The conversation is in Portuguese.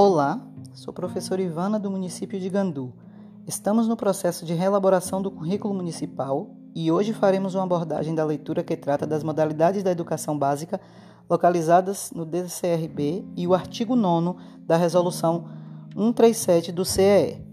Olá, sou professora Ivana do município de Gandu. Estamos no processo de reelaboração do currículo municipal e hoje faremos uma abordagem da leitura que trata das modalidades da educação básica localizadas no DCRB e o artigo 9 da Resolução 137 do CEE.